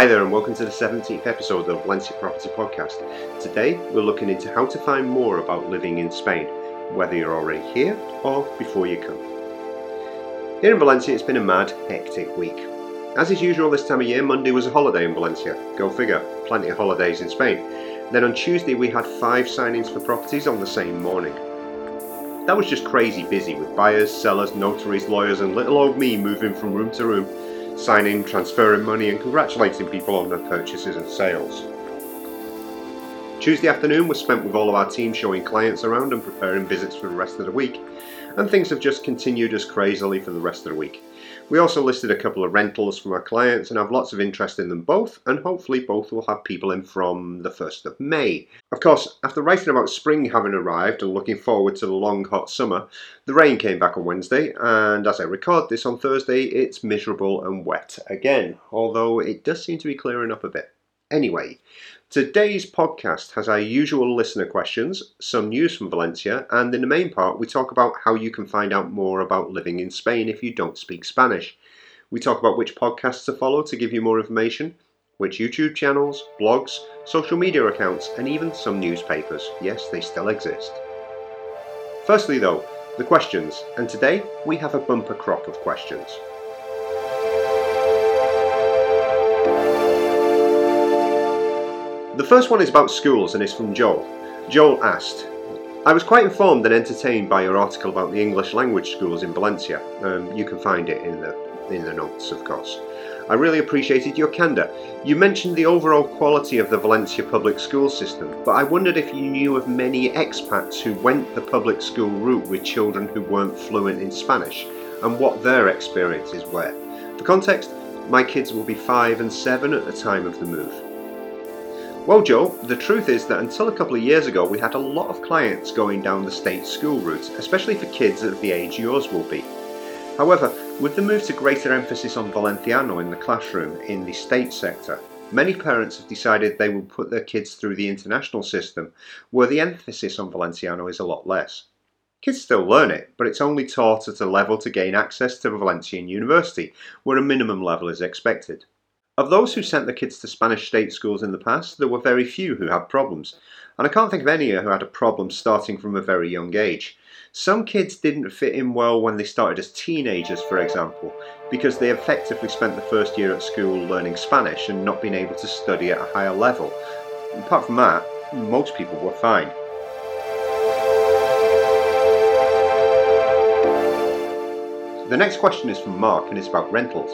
Hi there, and welcome to the 17th episode of Valencia Property Podcast. Today, we're looking into how to find more about living in Spain, whether you're already here or before you come. Here in Valencia, it's been a mad, hectic week. As is usual this time of year, Monday was a holiday in Valencia. Go figure, plenty of holidays in Spain. Then on Tuesday, we had five signings for properties on the same morning. That was just crazy busy with buyers, sellers, notaries, lawyers, and little old me moving from room to room signing, transferring money, and congratulating people on their purchases and sales. Tuesday afternoon was spent with all of our team showing clients around and preparing visits for the rest of the week, and things have just continued as crazily for the rest of the week. We also listed a couple of rentals from our clients and have lots of interest in them both, and hopefully both will have people in from the 1st of May. Of course, after writing about spring having arrived and looking forward to the long hot summer, the rain came back on Wednesday, and as I record this on Thursday, it's miserable and wet again, although it does seem to be clearing up a bit. Anyway, today's podcast has our usual listener questions, some news from Valencia, and in the main part, we talk about how you can find out more about living in Spain if you don't speak Spanish. We talk about which podcasts to follow to give you more information, which YouTube channels, blogs, social media accounts, and even some newspapers. Yes, they still exist. Firstly, though, the questions, and today we have a bumper crop of questions. The first one is about schools and is from Joel. Joel asked, I was quite informed and entertained by your article about the English language schools in Valencia. Um, you can find it in the in the notes, of course. I really appreciated your candour. You mentioned the overall quality of the Valencia public school system, but I wondered if you knew of many expats who went the public school route with children who weren't fluent in Spanish and what their experiences were. For context, my kids will be five and seven at the time of the move. Well, Joe, the truth is that until a couple of years ago, we had a lot of clients going down the state school route, especially for kids of the age yours will be. However, with the move to greater emphasis on Valenciano in the classroom in the state sector, many parents have decided they will put their kids through the international system, where the emphasis on Valenciano is a lot less. Kids still learn it, but it's only taught at a level to gain access to Valencian University, where a minimum level is expected. Of those who sent their kids to Spanish state schools in the past, there were very few who had problems, and I can't think of any who had a problem starting from a very young age. Some kids didn't fit in well when they started as teenagers, for example, because they effectively spent the first year at school learning Spanish and not being able to study at a higher level. Apart from that, most people were fine. The next question is from Mark and it's about rentals.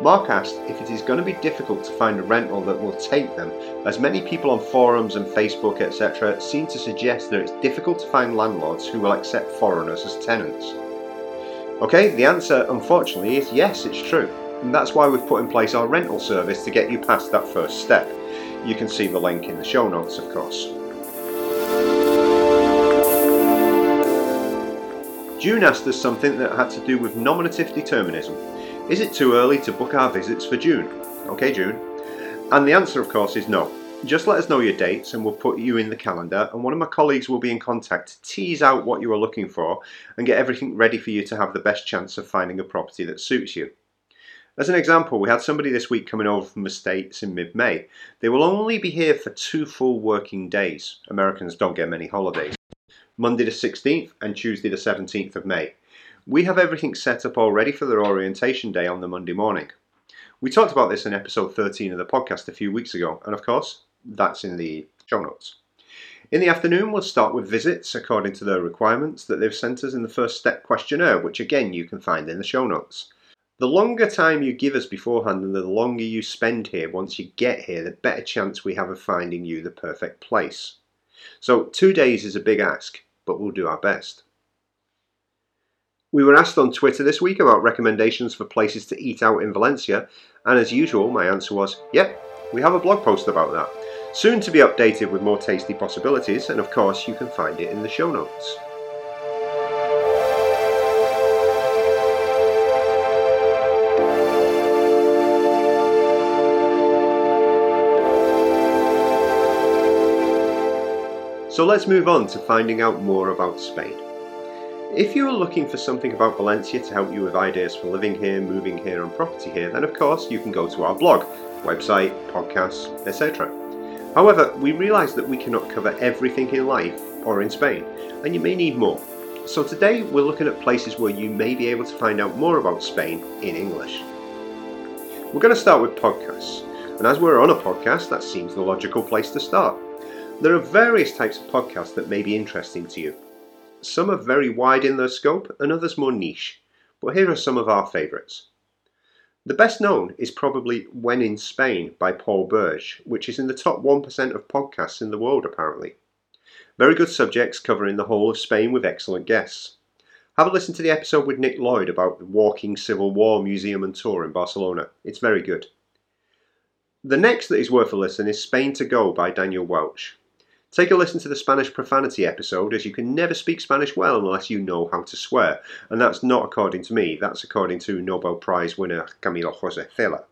Mark asked if it is going to be difficult to find a rental that will take them, as many people on forums and Facebook, etc., seem to suggest that it's difficult to find landlords who will accept foreigners as tenants. Okay, the answer, unfortunately, is yes, it's true. And that's why we've put in place our rental service to get you past that first step. You can see the link in the show notes, of course. June asked us something that had to do with nominative determinism. Is it too early to book our visits for June? Okay, June. And the answer, of course, is no. Just let us know your dates and we'll put you in the calendar, and one of my colleagues will be in contact to tease out what you are looking for and get everything ready for you to have the best chance of finding a property that suits you. As an example, we had somebody this week coming over from the States in mid May. They will only be here for two full working days. Americans don't get many holidays. Monday the 16th and Tuesday the 17th of May. We have everything set up already for their orientation day on the Monday morning. We talked about this in episode 13 of the podcast a few weeks ago, and of course, that's in the show notes. In the afternoon, we'll start with visits according to their requirements that they've sent us in the first step questionnaire, which again you can find in the show notes. The longer time you give us beforehand and the longer you spend here once you get here, the better chance we have of finding you the perfect place. So, two days is a big ask, but we'll do our best. We were asked on Twitter this week about recommendations for places to eat out in Valencia, and as usual, my answer was, yep, we have a blog post about that. Soon to be updated with more tasty possibilities, and of course, you can find it in the show notes. So let's move on to finding out more about Spain. If you're looking for something about Valencia to help you with ideas for living here, moving here, and property here, then of course you can go to our blog, website, podcasts, etc. However, we realise that we cannot cover everything in life or in Spain, and you may need more. So today we're looking at places where you may be able to find out more about Spain in English. We're going to start with podcasts, and as we're on a podcast, that seems the logical place to start. There are various types of podcasts that may be interesting to you. Some are very wide in their scope, and others more niche, but here are some of our favourites. The best known is probably When in Spain by Paul Berge, which is in the top 1% of podcasts in the world apparently. Very good subjects covering the whole of Spain with excellent guests. Have a listen to the episode with Nick Lloyd about the Walking Civil War Museum and Tour in Barcelona. It's very good. The next that is worth a listen is Spain to Go by Daniel Welch. Take a listen to the Spanish profanity episode, as you can never speak Spanish well unless you know how to swear. And that's not according to me, that's according to Nobel Prize winner Camilo Jose Cela.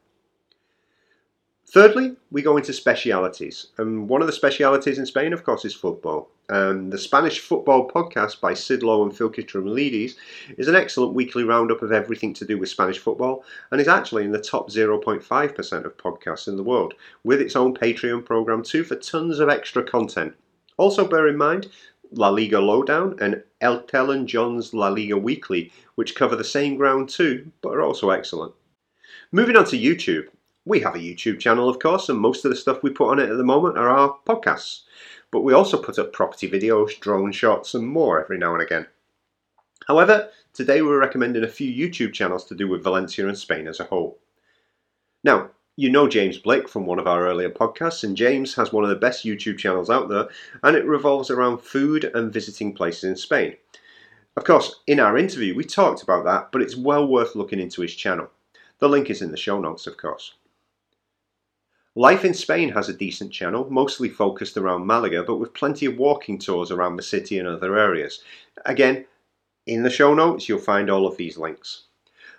Thirdly, we go into specialities. And one of the specialities in Spain, of course, is football. And the Spanish Football Podcast by Sid Lowe and Phil Kitromilides is an excellent weekly roundup of everything to do with Spanish football and is actually in the top 0.5% of podcasts in the world, with its own Patreon program too for tons of extra content. Also, bear in mind, La Liga Lowdown and Elton John's La Liga Weekly, which cover the same ground too, but are also excellent. Moving on to YouTube, we have a YouTube channel, of course, and most of the stuff we put on it at the moment are our podcasts. But we also put up property videos, drone shots, and more every now and again. However, today we're recommending a few YouTube channels to do with Valencia and Spain as a whole. Now, you know James Blake from one of our earlier podcasts, and James has one of the best YouTube channels out there, and it revolves around food and visiting places in Spain. Of course, in our interview, we talked about that, but it's well worth looking into his channel. The link is in the show notes, of course. Life in Spain has a decent channel, mostly focused around Malaga, but with plenty of walking tours around the city and other areas. Again, in the show notes, you'll find all of these links.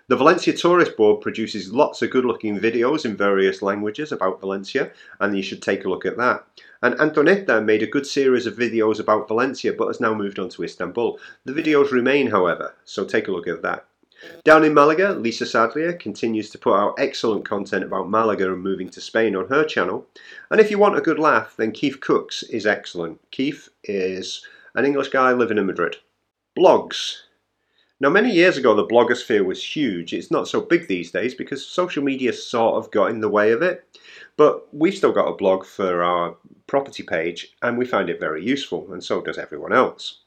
The Valencia Tourist Board produces lots of good looking videos in various languages about Valencia, and you should take a look at that. And Antoanetta made a good series of videos about Valencia but has now moved on to Istanbul. The videos remain, however, so take a look at that. Down in Malaga, Lisa Sadleir continues to put out excellent content about Malaga and moving to Spain on her channel. And if you want a good laugh, then Keith Cooks is excellent. Keith is an English guy living in Madrid. Blogs. Now, many years ago, the blogosphere was huge. It's not so big these days because social media sort of got in the way of it. But we've still got a blog for our property page and we find it very useful, and so does everyone else.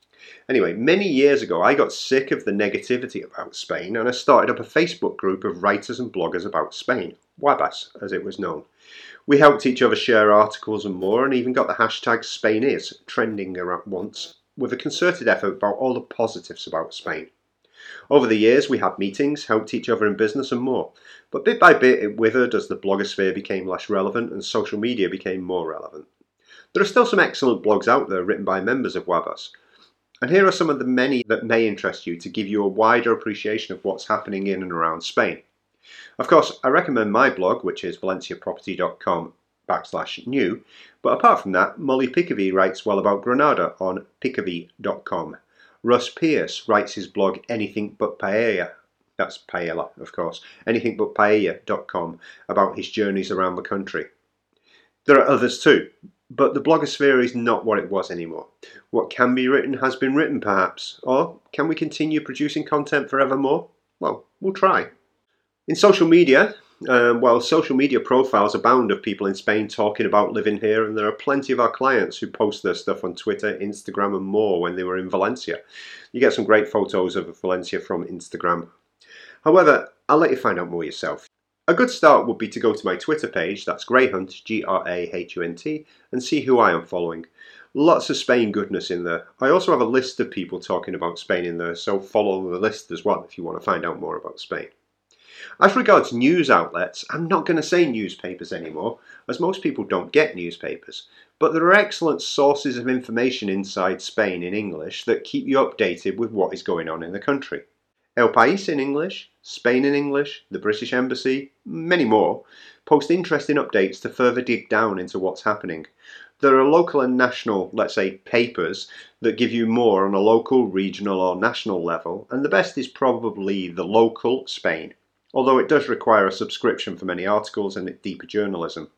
Anyway, many years ago, I got sick of the negativity about Spain and I started up a Facebook group of writers and bloggers about Spain, WABAS as it was known. We helped each other share articles and more, and even got the hashtag SpainIs trending around once with a concerted effort about all the positives about Spain. Over the years, we had meetings, helped each other in business, and more. But bit by bit, it withered as the blogosphere became less relevant and social media became more relevant. There are still some excellent blogs out there written by members of WABAS, and here are some of the many that may interest you to give you a wider appreciation of what's happening in and around Spain. Of course, I recommend my blog, which is valenciaproperty.com backslash new, but apart from that, Molly Piccavey writes well about Granada on piccavey.com. Russ Pierce writes his blog Anything But Paella, that's paella, of course, anythingbutpaella.com about his journeys around the country. There are others too, but the blogosphere is not what it was anymore. What can be written has been written, perhaps. Or can we continue producing content forevermore? Well, we'll try. In social media, um, well, social media profiles abound of people in Spain talking about living here, and there are plenty of our clients who post their stuff on Twitter, Instagram, and more when they were in Valencia. You get some great photos of Valencia from Instagram. However, I'll let you find out more yourself. A good start would be to go to my Twitter page, that's Grahunt, G R A H U N T, and see who I am following. Lots of Spain goodness in there. I also have a list of people talking about Spain in there, so follow the list as well if you want to find out more about Spain. As regards news outlets, I'm not going to say newspapers anymore, as most people don't get newspapers, but there are excellent sources of information inside Spain in English that keep you updated with what is going on in the country. El País in English, Spain in English, the British Embassy, many more, post interesting updates to further dig down into what's happening. There are local and national, let's say, papers that give you more on a local, regional, or national level, and the best is probably the local Spain, although it does require a subscription for many articles and deeper journalism.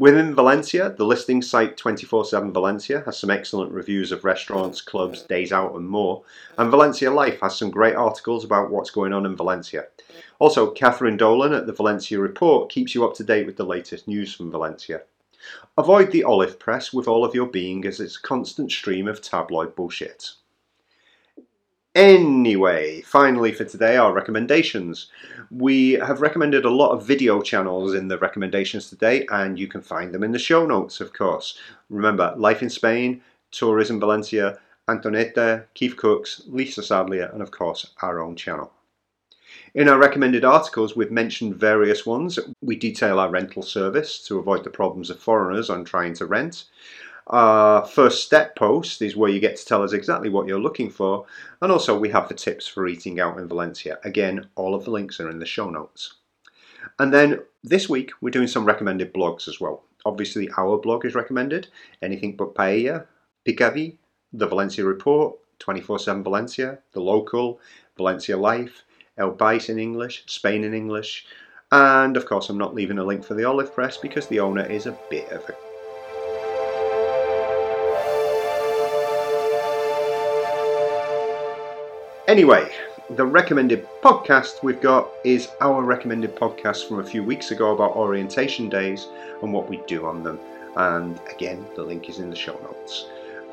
Within Valencia, the listing site 24 7 Valencia has some excellent reviews of restaurants, clubs, days out, and more. And Valencia Life has some great articles about what's going on in Valencia. Also, Catherine Dolan at the Valencia Report keeps you up to date with the latest news from Valencia. Avoid the olive press with all of your being as it's a constant stream of tabloid bullshit. Anyway, finally for today, our recommendations. We have recommended a lot of video channels in the recommendations today, and you can find them in the show notes, of course. Remember, Life in Spain, Tourism Valencia, Antoanetta, Keith Cooks, Lisa Sadleir, and of course, our own channel. In our recommended articles, we've mentioned various ones. We detail our rental service to avoid the problems of foreigners on trying to rent. Our first step post is where you get to tell us exactly what you're looking for, and also we have the tips for eating out in Valencia. Again, all of the links are in the show notes. And then this week we're doing some recommended blogs as well. Obviously, our blog is recommended Anything But Paella, Piccavey, The Valencia Report, 24 7 Valencia, The Local, Valencia Life, El País in English, Spain in English, and of course, I'm not leaving a link for the olive press because the owner is a bit of a Anyway, the recommended podcast we've got is our recommended podcast from a few weeks ago about orientation days and what we do on them. And again, the link is in the show notes.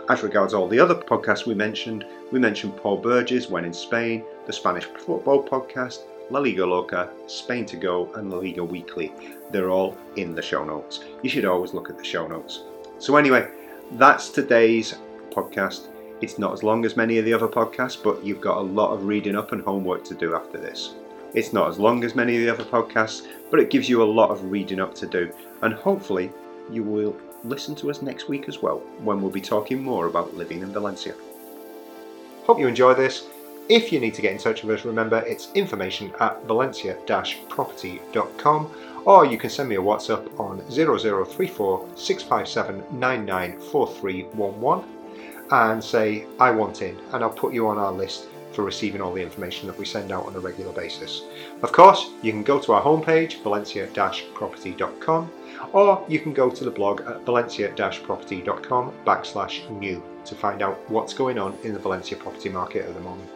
As regards all the other podcasts we mentioned, we mentioned Paul Burgess when in Spain, the Spanish Football Podcast, La Liga Loca, Spain to Go, and La Liga Weekly. They're all in the show notes. You should always look at the show notes. So, anyway, that's today's podcast. It's not as long as many of the other podcasts, but you've got a lot of reading up and homework to do after this. It's not as long as many of the other podcasts, but it gives you a lot of reading up to do, and hopefully, you will listen to us next week as well, when we'll be talking more about living in Valencia. Hope you enjoy this. If you need to get in touch with us, remember it's information at valencia property.com or you can send me a WhatsApp on 0034 657 994311 and say, I want in, and I'll put you on our list for receiving all the information that we send out on a regular basis. Of course, you can go to our homepage, valencia-property.com, or you can go to the blog at valencia-property.com backslash new to find out what's going on in the Valencia property market at the moment.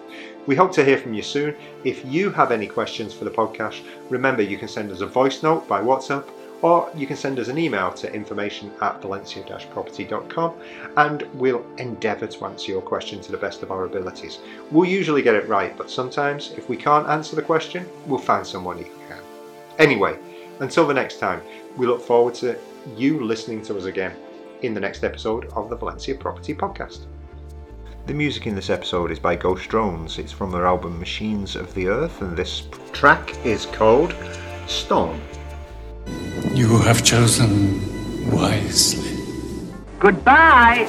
We hope to hear from you soon. If you have any questions for the podcast, remember you can send us a voice note by WhatsApp or you can send us an email to information at valencia-property.com and we'll endeavour to answer your question to the best of our abilities. We'll usually get it right, but sometimes if we can't answer the question, we'll find someone who can. Anyway, until the next time, we look forward to you listening to us again in the next episode of the Valencia Property Podcast. The music in this episode is by Ghost Drones. It's from their album Machines of the Earth, and this track is called Storm. You have chosen wisely. Goodbye.